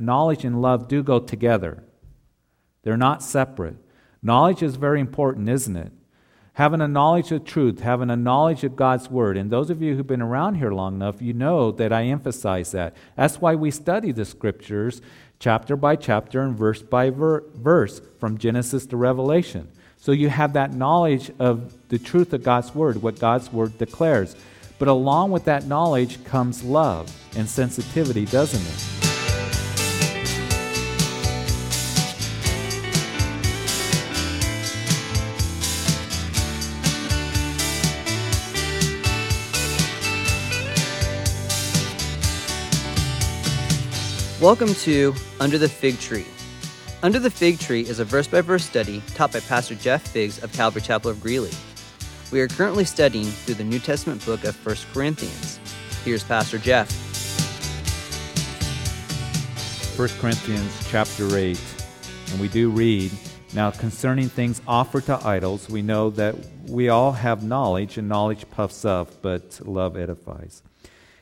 knowledge and love do go together, they're not separate. Knowledge is very important, isn't it? Having a knowledge of truth, having a knowledge of God's Word. And those of you who've been around here long enough, you know that I emphasize that. That's why we study the Scriptures chapter by chapter and verse by ver- verse from Genesis to Revelation. So you have that knowledge of the truth of God's Word, what God's Word declares. But along with that knowledge comes love and sensitivity, doesn't it? Welcome to Under the Fig Tree. Under the Fig Tree is a verse by verse study taught by Pastor Jeff Figs of Calvary Chapel of Greeley. We are currently studying through the New Testament book of 1 Corinthians. Here's Pastor Jeff. 1 Corinthians chapter 8, and we do read Now concerning things offered to idols, we know that we all have knowledge, and knowledge puffs up, but love edifies.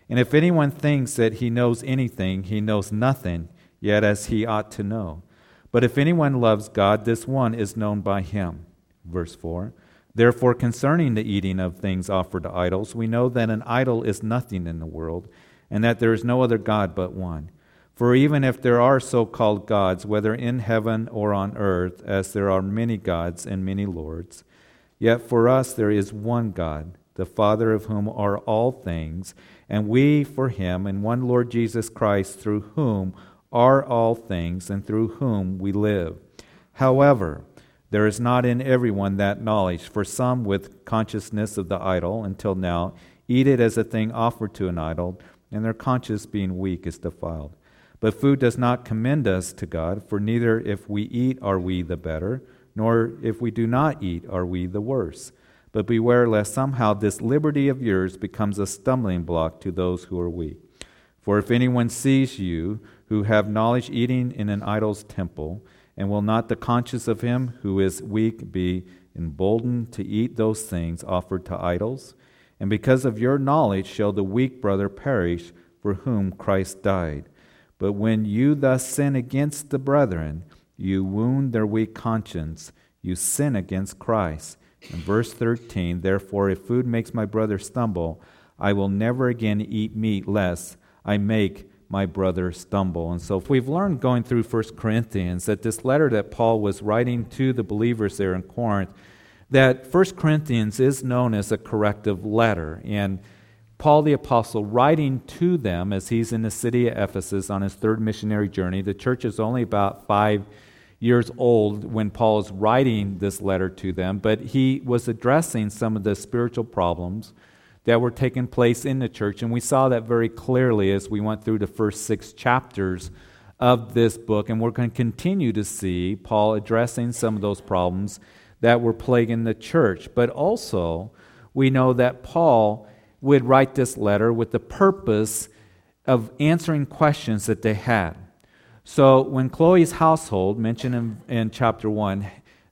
And if anyone thinks that he knows anything, he knows nothing, yet as he ought to know. But if anyone loves God, this one is known by him. Verse 4 Therefore, concerning the eating of things offered to idols, we know that an idol is nothing in the world, and that there is no other God but one. For even if there are so called gods, whether in heaven or on earth, as there are many gods and many lords, yet for us there is one God, the Father of whom are all things and we for him, and one Lord Jesus Christ, through whom are all things, and through whom we live. However, there is not in everyone that knowledge, for some with consciousness of the idol until now eat it as a thing offered to an idol, and their conscience being weak is defiled. But food does not commend us to God, for neither if we eat are we the better, nor if we do not eat are we the worse. But beware lest somehow this liberty of yours becomes a stumbling block to those who are weak. For if anyone sees you who have knowledge eating in an idol's temple, and will not the conscience of him who is weak be emboldened to eat those things offered to idols? And because of your knowledge shall the weak brother perish for whom Christ died. But when you thus sin against the brethren, you wound their weak conscience, you sin against Christ. In verse 13, therefore, if food makes my brother stumble, I will never again eat meat lest I make my brother stumble. And so if we've learned going through 1 Corinthians that this letter that Paul was writing to the believers there in Corinth, that 1 Corinthians is known as a corrective letter. And Paul the Apostle writing to them as he's in the city of Ephesus on his third missionary journey. The church is only about five years old when Paul is writing this letter to them, but he was addressing some of the spiritual problems that were taking place in the church. And we saw that very clearly as we went through the first six chapters of this book. And we're going to continue to see Paul addressing some of those problems that were plaguing the church. But also, we know that Paul would write this letter with the purpose of answering questions that they had. So when Chloe's household, mentioned in, in chapter 1,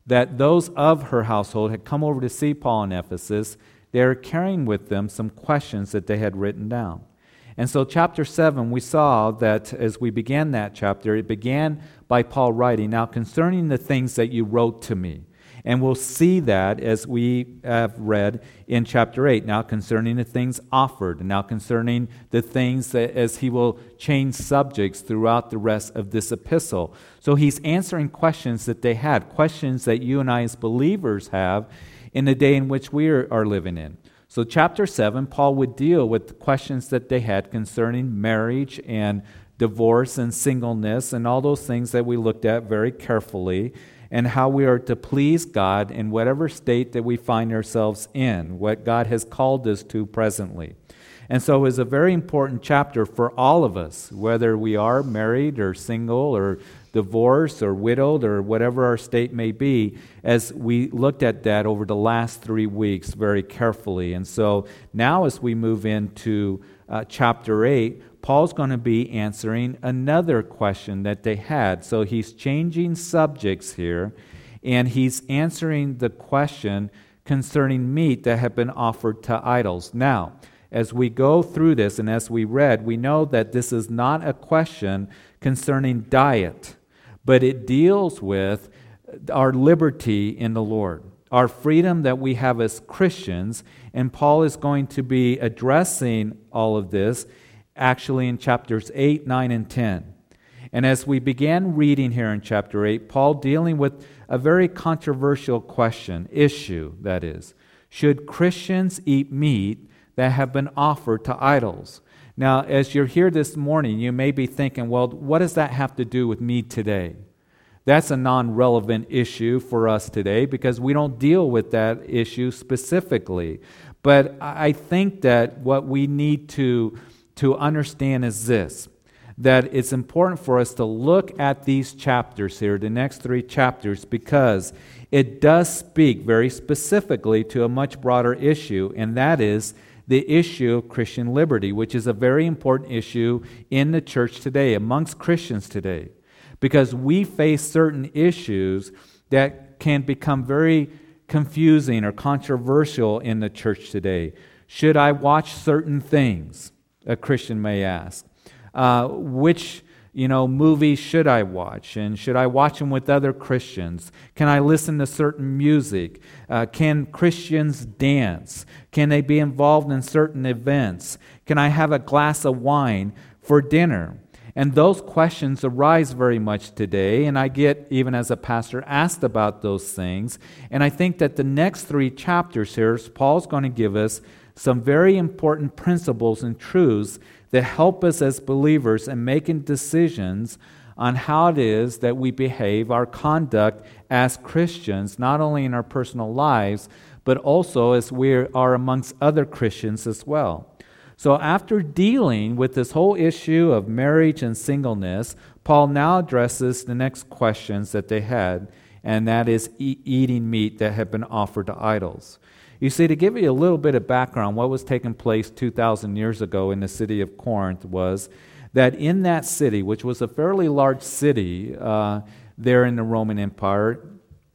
that those of her household had come over to see Paul in Ephesus, they were carrying with them some questions that they had written down. And so, chapter 7, we saw that as we began that chapter, it began by Paul writing, Now concerning the things that you wrote to me. And we'll see that as we have read in chapter 8. Now, concerning the things offered, now concerning the things that, as he will change subjects throughout the rest of this epistle. So he's answering questions that they had, questions that you and I as believers have in the day in which we are, are living in. So, chapter 7, Paul would deal with questions that they had concerning marriage and divorce and singleness and all those things that we looked at very carefully and how we are to please God in whatever state that we find ourselves in, what God has called us to presently. And so it's a very important chapter for all of us, whether we are married or single or divorced or widowed or whatever our state may be, as we looked at that over the last three weeks very carefully. And so now, as we move into uh, chapter 8, Paul's going to be answering another question that they had. So he's changing subjects here, and he's answering the question concerning meat that had been offered to idols. Now, as we go through this and as we read, we know that this is not a question concerning diet, but it deals with our liberty in the Lord, our freedom that we have as Christians. And Paul is going to be addressing all of this actually in chapters 8, 9, and 10. And as we began reading here in chapter 8, Paul dealing with a very controversial question, issue that is. Should Christians eat meat that have been offered to idols? Now, as you're here this morning, you may be thinking, well, what does that have to do with me today? That's a non relevant issue for us today because we don't deal with that issue specifically. But I think that what we need to, to understand is this that it's important for us to look at these chapters here, the next three chapters, because it does speak very specifically to a much broader issue, and that is the issue of Christian liberty, which is a very important issue in the church today, amongst Christians today, because we face certain issues that can become very confusing or controversial in the church today. Should I watch certain things? A Christian may ask. Uh, which you know movies should I watch, and should I watch them with other Christians? Can I listen to certain music? Uh, can Christians dance? Can they be involved in certain events? Can I have a glass of wine for dinner? And those questions arise very much today, and I get, even as a pastor, asked about those things. And I think that the next three chapters here, Paul's going to give us some very important principles and truths that help us as believers in making decisions on how it is that we behave, our conduct as Christians, not only in our personal lives, but also as we are amongst other Christians as well. So, after dealing with this whole issue of marriage and singleness, Paul now addresses the next questions that they had, and that is e- eating meat that had been offered to idols. You see, to give you a little bit of background, what was taking place 2,000 years ago in the city of Corinth was that in that city, which was a fairly large city uh, there in the Roman Empire,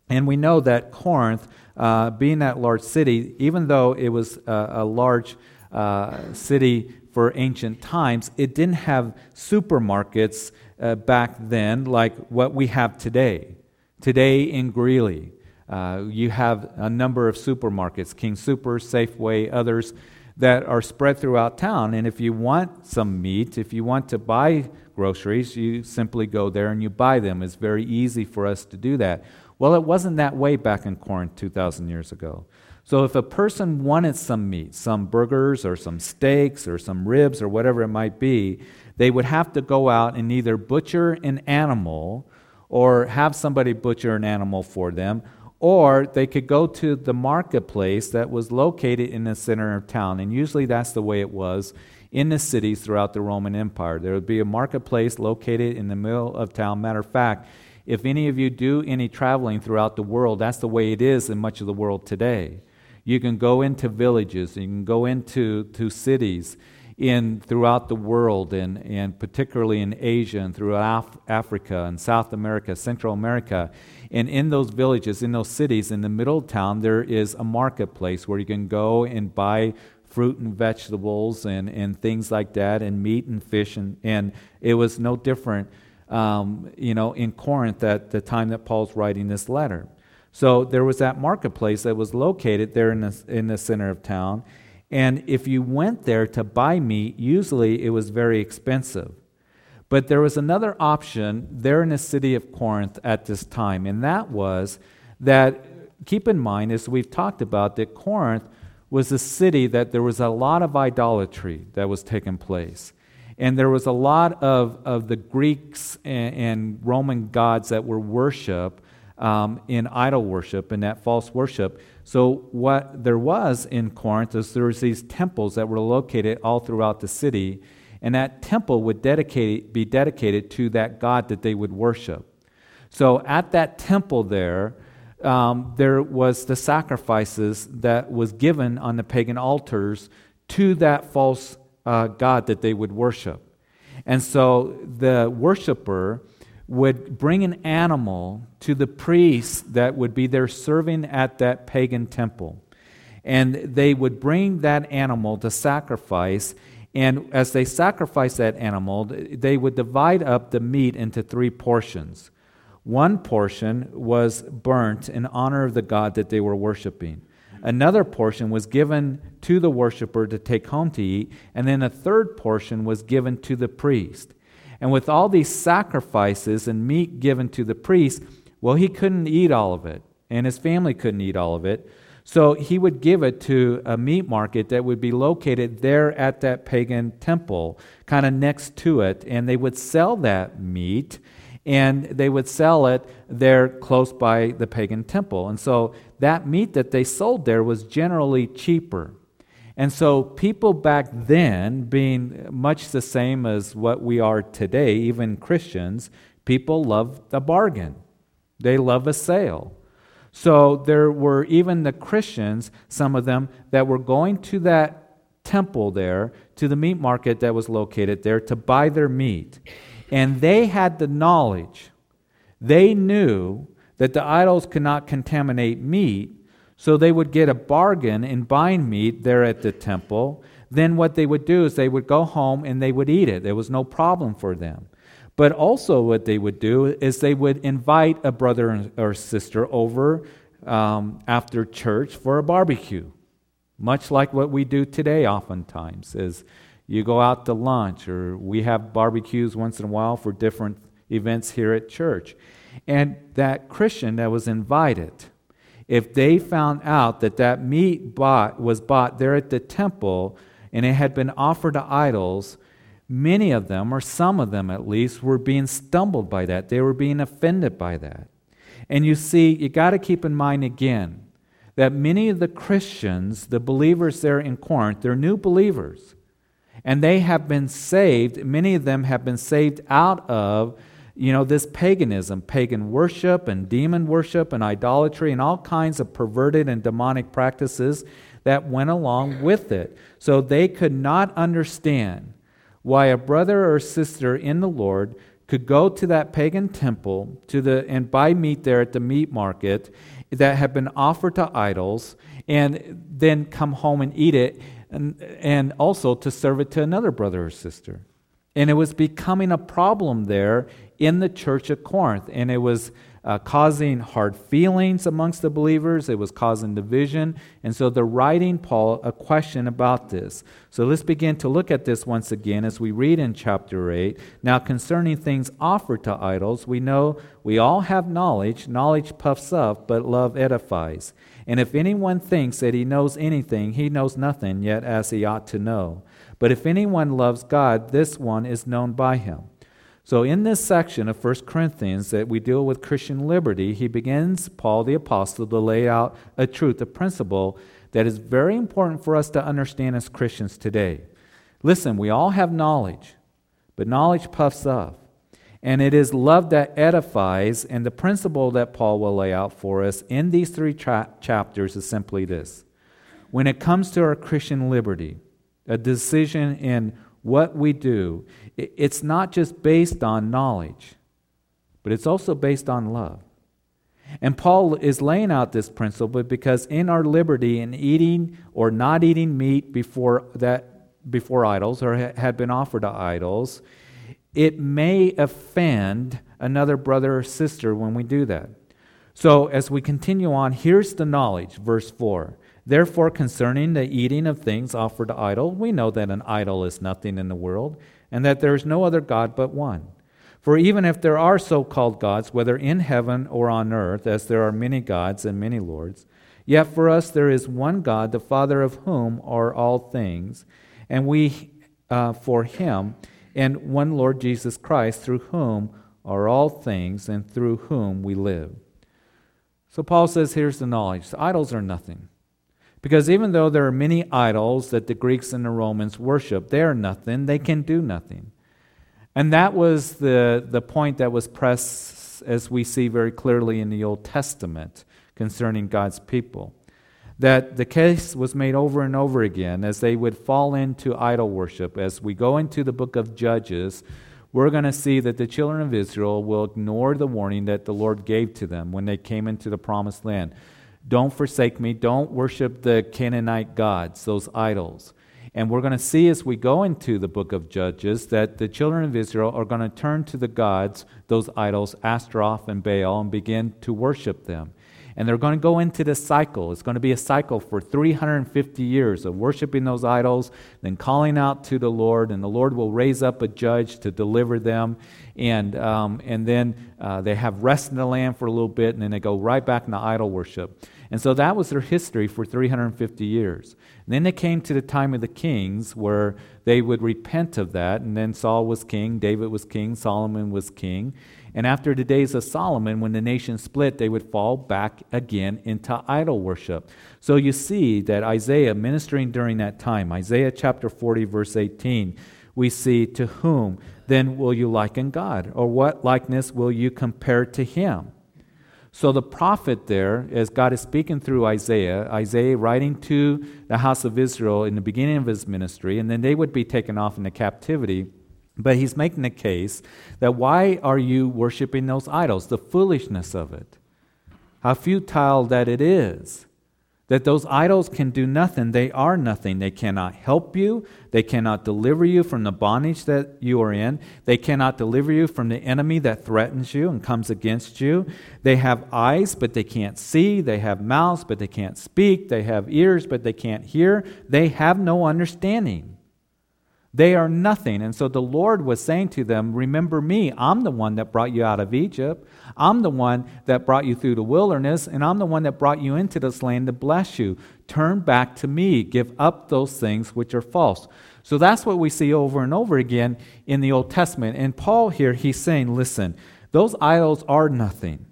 and we know that Corinth, uh, being that large city, even though it was a, a large uh, city for ancient times, it didn't have supermarkets uh, back then like what we have today. Today in Greeley, uh, you have a number of supermarkets, King Soopers, Safeway, others that are spread throughout town. And if you want some meat, if you want to buy groceries, you simply go there and you buy them. It's very easy for us to do that. Well, it wasn't that way back in Corinth 2,000 years ago. So if a person wanted some meat, some burgers or some steaks or some ribs or whatever it might be, they would have to go out and either butcher an animal or have somebody butcher an animal for them or they could go to the marketplace that was located in the center of town. And usually that's the way it was in the cities throughout the Roman Empire. There would be a marketplace located in the middle of town. Matter of fact, if any of you do any traveling throughout the world, that's the way it is in much of the world today. You can go into villages, you can go into to cities in throughout the world, and, and particularly in Asia and throughout Af- Africa and South America, Central America. And in those villages, in those cities, in the middle of town, there is a marketplace where you can go and buy fruit and vegetables and, and things like that, and meat and fish. And, and it was no different, um, you know, in Corinth at the time that Paul's writing this letter. So there was that marketplace that was located there in the, in the center of town. And if you went there to buy meat, usually it was very expensive. But there was another option there in the city of Corinth at this time, and that was that, keep in mind, as we've talked about, that Corinth was a city that there was a lot of idolatry that was taking place. And there was a lot of, of the Greeks and, and Roman gods that were worshiped um, in idol worship and that false worship. So what there was in Corinth is there was these temples that were located all throughout the city, and that temple would dedicate, be dedicated to that god that they would worship. So at that temple there, um, there was the sacrifices that was given on the pagan altars to that false uh, god that they would worship. And so the worshiper would bring an animal to the priests that would be there serving at that pagan temple. And they would bring that animal to sacrifice. And as they sacrificed that animal, they would divide up the meat into three portions. One portion was burnt in honor of the God that they were worshiping. Another portion was given to the worshiper to take home to eat. And then a third portion was given to the priest. And with all these sacrifices and meat given to the priest, well, he couldn't eat all of it, and his family couldn't eat all of it. So he would give it to a meat market that would be located there at that pagan temple, kind of next to it, and they would sell that meat and they would sell it there close by the pagan temple. And so that meat that they sold there was generally cheaper. And so, people back then, being much the same as what we are today, even Christians, people love a bargain. They love a sale. So, there were even the Christians, some of them, that were going to that temple there, to the meat market that was located there, to buy their meat. And they had the knowledge, they knew that the idols could not contaminate meat, so they would get a bargain in buying meat there at the temple. Then what they would do is they would go home and they would eat it. There was no problem for them. But also, what they would do is they would invite a brother or sister over um, after church for a barbecue, much like what we do today. Oftentimes, is you go out to lunch, or we have barbecues once in a while for different events here at church. And that Christian that was invited, if they found out that that meat bought, was bought there at the temple and it had been offered to idols, many of them, or some of them at least, were being stumbled by that. They were being offended by that. And you see, you got to keep in mind again that many of the Christians, the believers there in Corinth, they're new believers. And they have been saved, many of them have been saved out of you know, this paganism, pagan worship and demon worship and idolatry and all kinds of perverted and demonic practices that went along with it. So they could not understand why a brother or sister in the Lord could go to that pagan temple to the, and buy meat there at the meat market that had been offered to idols and then come home and eat it and, and also to serve it to another brother or sister. And it was becoming a problem there in the church at Corinth. And it was uh, causing hard feelings amongst the believers, it was causing division. And so they're writing Paul a question about this. So let's begin to look at this once again as we read in chapter 8. Now, concerning things offered to idols, we know we all have knowledge. Knowledge puffs up, but love edifies. And if anyone thinks that he knows anything, he knows nothing yet as he ought to know. But if anyone loves God, this one is known by him. So, in this section of 1 Corinthians that we deal with Christian liberty, he begins, Paul the Apostle, to lay out a truth, a principle that is very important for us to understand as Christians today. Listen, we all have knowledge, but knowledge puffs up. And it is love that edifies, and the principle that Paul will lay out for us in these three tra- chapters is simply this. When it comes to our Christian liberty, a decision in what we do, it's not just based on knowledge, but it's also based on love. And Paul is laying out this principle because in our liberty in eating or not eating meat before that before idols or had been offered to idols, it may offend another brother or sister when we do that. So as we continue on, here's the knowledge, verse 4. Therefore, concerning the eating of things offered to idol, we know that an idol is nothing in the world, and that there is no other God but one. For even if there are so called gods, whether in heaven or on earth, as there are many gods and many lords, yet for us there is one God, the Father of whom are all things, and we uh, for him, and one Lord Jesus Christ, through whom are all things, and through whom we live. So Paul says here's the knowledge the idols are nothing. Because even though there are many idols that the Greeks and the Romans worship, they are nothing, they can do nothing. And that was the, the point that was pressed, as we see very clearly in the Old Testament concerning God's people. That the case was made over and over again as they would fall into idol worship. As we go into the book of Judges, we're going to see that the children of Israel will ignore the warning that the Lord gave to them when they came into the promised land. Don't forsake me. Don't worship the Canaanite gods, those idols. And we're going to see as we go into the book of Judges that the children of Israel are going to turn to the gods, those idols, Ashtaroth and Baal, and begin to worship them. And they're going to go into this cycle. It's going to be a cycle for 350 years of worshiping those idols, then calling out to the Lord, and the Lord will raise up a judge to deliver them. And, um, and then uh, they have rest in the land for a little bit, and then they go right back into idol worship. And so that was their history for 350 years. And then they came to the time of the kings where they would repent of that. And then Saul was king, David was king, Solomon was king. And after the days of Solomon, when the nation split, they would fall back again into idol worship. So you see that Isaiah ministering during that time, Isaiah chapter 40, verse 18, we see, To whom then will you liken God? Or what likeness will you compare to him? So the prophet there, as God is speaking through Isaiah, Isaiah writing to the house of Israel in the beginning of his ministry, and then they would be taken off into captivity. But he's making the case that why are you worshiping those idols? The foolishness of it. How futile that it is that those idols can do nothing. They are nothing. They cannot help you. They cannot deliver you from the bondage that you are in. They cannot deliver you from the enemy that threatens you and comes against you. They have eyes, but they can't see. They have mouths, but they can't speak. They have ears, but they can't hear. They have no understanding. They are nothing. And so the Lord was saying to them, Remember me. I'm the one that brought you out of Egypt. I'm the one that brought you through the wilderness, and I'm the one that brought you into this land to bless you. Turn back to me. Give up those things which are false. So that's what we see over and over again in the Old Testament. And Paul here, he's saying, Listen, those idols are nothing.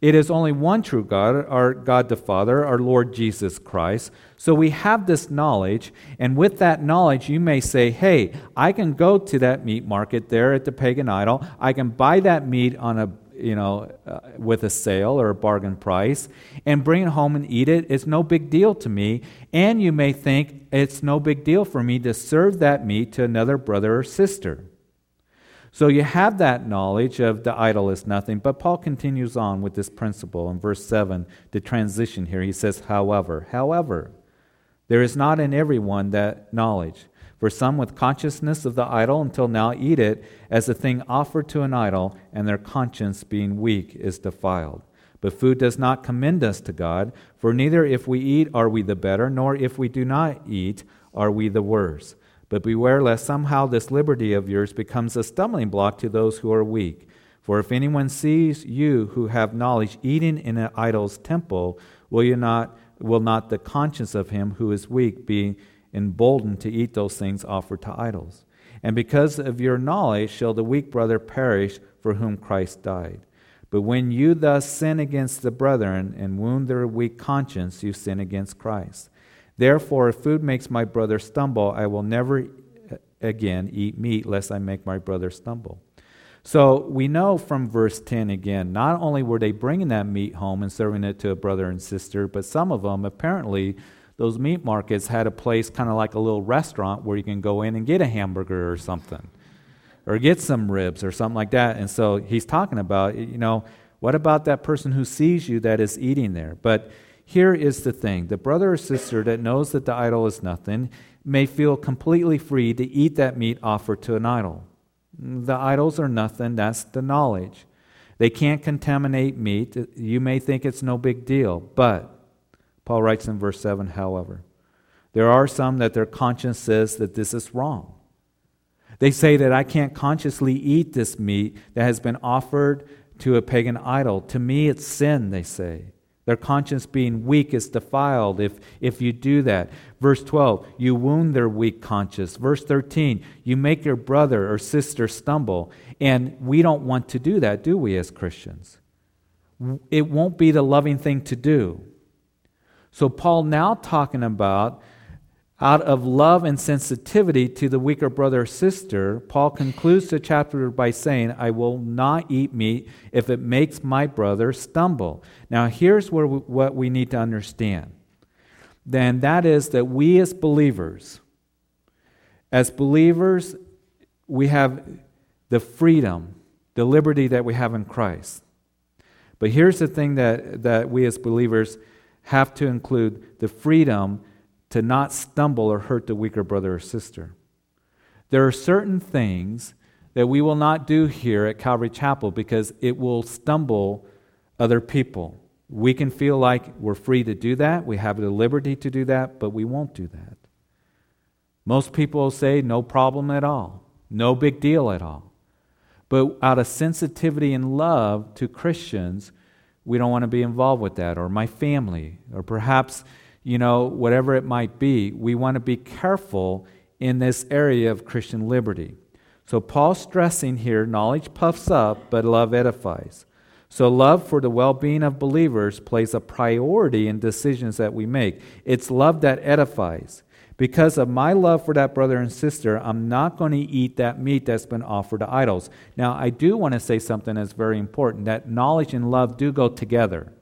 It is only one true God, our God the Father, our Lord Jesus Christ. So we have this knowledge, and with that knowledge, you may say, hey, I can go to that meat market there at the pagan idol. I can buy that meat on a you know, uh, with a sale or a bargain price and bring it home and eat it. It's no big deal to me. And you may think it's no big deal for me to serve that meat to another brother or sister. So you have that knowledge of the idol is nothing, but Paul continues on with this principle in verse 7, the transition here. He says, however, however, there is not in everyone that knowledge. For some with consciousness of the idol until now eat it as a thing offered to an idol, and their conscience being weak is defiled. But food does not commend us to God, for neither if we eat are we the better, nor if we do not eat are we the worse. But beware lest somehow this liberty of yours becomes a stumbling block to those who are weak. For if anyone sees you who have knowledge eating in an idol's temple, will you not will not the conscience of him who is weak be emboldened to eat those things offered to idols? And because of your knowledge shall the weak brother perish for whom Christ died. But when you thus sin against the brethren and wound their weak conscience, you sin against Christ. Therefore, if food makes my brother stumble, I will never again eat meat, lest I make my brother stumble. So we know from verse 10 again, not only were they bringing that meat home and serving it to a brother and sister, but some of them, apparently, those meat markets had a place kind of like a little restaurant where you can go in and get a hamburger or something, or get some ribs or something like that. And so he's talking about, you know, what about that person who sees you that is eating there? But here is the thing the brother or sister that knows that the idol is nothing may feel completely free to eat that meat offered to an idol. The idols are nothing, that's the knowledge. They can't contaminate meat. You may think it's no big deal, but Paul writes in verse 7 however, there are some that their conscience says that this is wrong. They say that I can't consciously eat this meat that has been offered to a pagan idol. To me, it's sin, they say. Their conscience being weak is defiled if, if you do that. Verse 12, you wound their weak conscience. Verse 13, you make your brother or sister stumble. And we don't want to do that, do we, as Christians? It won't be the loving thing to do. So, Paul now talking about out of love and sensitivity to the weaker brother or sister, Paul concludes the chapter by saying, I will not eat meat if it makes my brother stumble. Now, here's where we, what we need to understand. Then that is that we as believers, as believers, we have the freedom, the liberty that we have in Christ. But here's the thing that, that we as believers have to include the freedom to not stumble or hurt the weaker brother or sister. There are certain things that we will not do here at Calvary Chapel because it will stumble other people. We can feel like we're free to do that, we have the liberty to do that, but we won't do that. Most people say, no problem at all, no big deal at all. But out of sensitivity and love to Christians, we don't want to be involved with that, or my family, or perhaps, you know, whatever it might be. We want to be careful in this area of Christian liberty. So Paul's stressing here knowledge puffs up, but love edifies. So, love for the well being of believers plays a priority in decisions that we make. It's love that edifies. Because of my love for that brother and sister, I'm not going to eat that meat that's been offered to idols. Now, I do want to say something that's very important that knowledge and love do go together,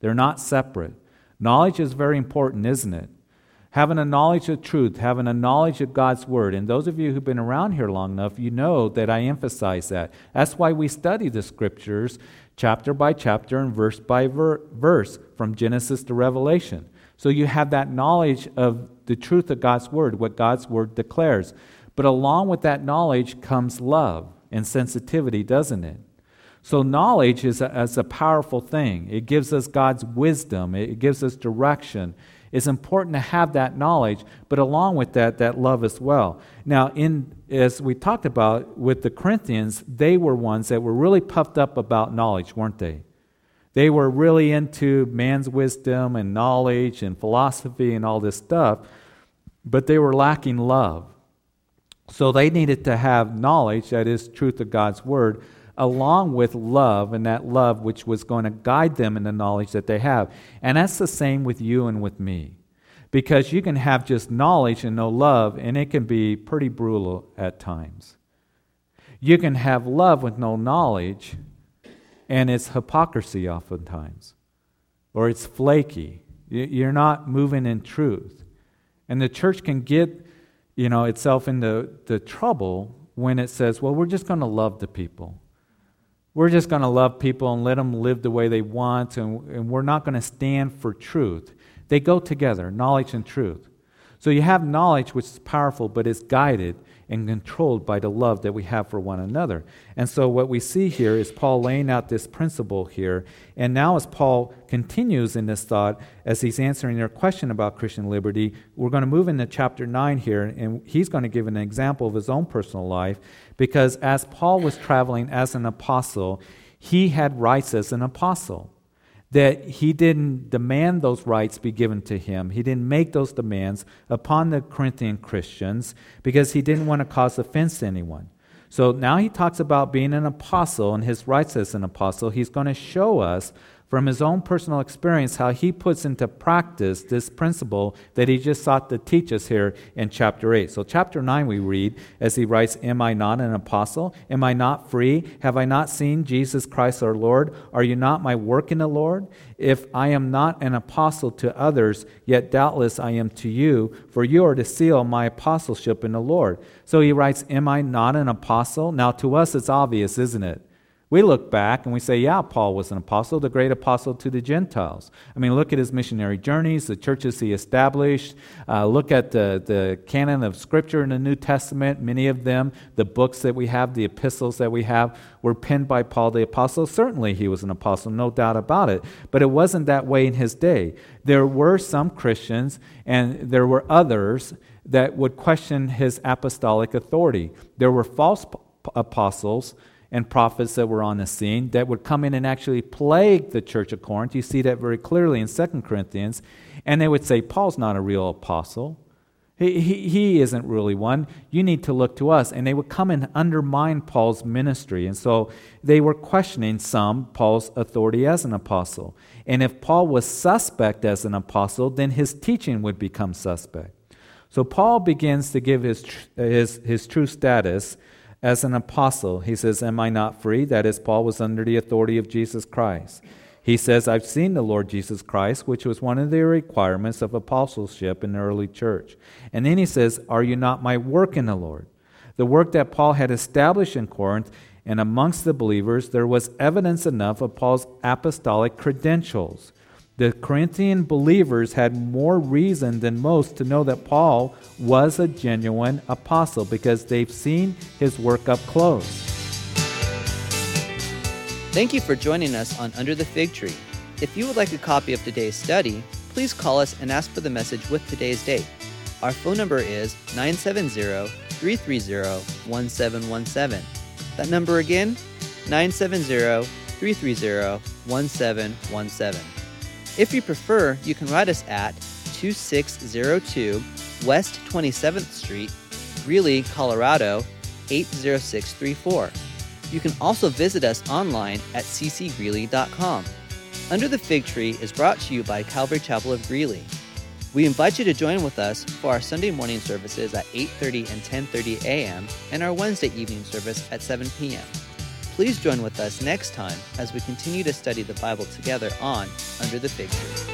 they're not separate. Knowledge is very important, isn't it? Having a knowledge of truth, having a knowledge of God's Word. And those of you who've been around here long enough, you know that I emphasize that. That's why we study the Scriptures chapter by chapter and verse by ver- verse from Genesis to Revelation. So you have that knowledge of the truth of God's Word, what God's Word declares. But along with that knowledge comes love and sensitivity, doesn't it? So, knowledge is a, is a powerful thing. It gives us God's wisdom, it gives us direction. It's important to have that knowledge, but along with that, that love as well. Now, in, as we talked about with the Corinthians, they were ones that were really puffed up about knowledge, weren't they? They were really into man's wisdom and knowledge and philosophy and all this stuff, but they were lacking love. So they needed to have knowledge, that is, truth of God's word, along with love, and that love which was going to guide them in the knowledge that they have. And that's the same with you and with me. Because you can have just knowledge and no love, and it can be pretty brutal at times. You can have love with no knowledge, and it's hypocrisy oftentimes, or it's flaky. You're not moving in truth. And the church can get you know, itself into the trouble when it says, well, we're just going to love the people. We're just going to love people and let them live the way they want, and, and we're not going to stand for truth. They go together, knowledge and truth. So you have knowledge which is powerful, but is guided and controlled by the love that we have for one another. And so, what we see here is Paul laying out this principle here. And now, as Paul continues in this thought, as he's answering their question about Christian liberty, we're going to move into chapter 9 here, and he's going to give an example of his own personal life. Because as Paul was traveling as an apostle, he had rights as an apostle that he didn't demand those rights be given to him. He didn't make those demands upon the Corinthian Christians because he didn't want to cause offense to anyone. So now he talks about being an apostle and his rights as an apostle. He's going to show us from his own personal experience how he puts into practice this principle that he just sought to teach us here in chapter 8. So, chapter 9, we read as he writes, Am I not an apostle? Am I not free? Have I not seen Jesus Christ our Lord? Are you not my work in the Lord? If I am not an apostle to others, yet doubtless I am to you, for you are to seal my apostleship in the Lord. So he writes, Am I not an apostle? Now, to us, it's obvious, isn't it? We look back and we say, yeah, Paul was an apostle, the great apostle to the Gentiles. I mean, look at his missionary journeys, the churches he established. Uh, look at the, the canon of Scripture in the New Testament. Many of them, the books that we have, the epistles that we have, were penned by Paul the apostle. Certainly he was an apostle, no doubt about it. But it wasn't that way in his day. There were some Christians and there were others that would question his apostolic authority. There were false apostles and prophets that were on the scene that would come in and actually plague the church of Corinth. You see that very clearly in 2 Corinthians. And they would say, Paul's not a real apostle. He, he, he isn't really one. You need to look to us. And they would come and undermine Paul's ministry. And so they were questioning some Paul's authority as an apostle. And if Paul was suspect as an apostle, then his teaching would become suspect. So Paul begins to give his, his, his true status as an apostle. He says, Am I not free? That is, Paul was under the authority of Jesus Christ. He says, I've seen the Lord Jesus Christ, which was one of the requirements of apostleship in the early church. And then he says, Are you not my work in the Lord? The work that Paul had established in Corinth and amongst the believers, there was evidence enough of Paul's apostolic credentials. The Corinthian believers had more reason than most to know that Paul was a genuine apostle because they've seen his work up close. Thank you for joining us on Under the Fig Tree. If you would like a copy of today's study, please call us and ask for the message with today's date. Our phone number is 970 330 1717. That number again, 970 330 1717. If you prefer, you can write us at 2602 West 27th Street, Greeley, Colorado 80634. You can also visit us online at ccgreeley.com. Under the Fig Tree is brought to you by Calvary Chapel of Greeley. We invite you to join with us for our Sunday morning services at 8:30 and 10:30 a.m. and our Wednesday evening service at 7 p.m. Please join with us next time as we continue to study the Bible together on Under the Fig Tree.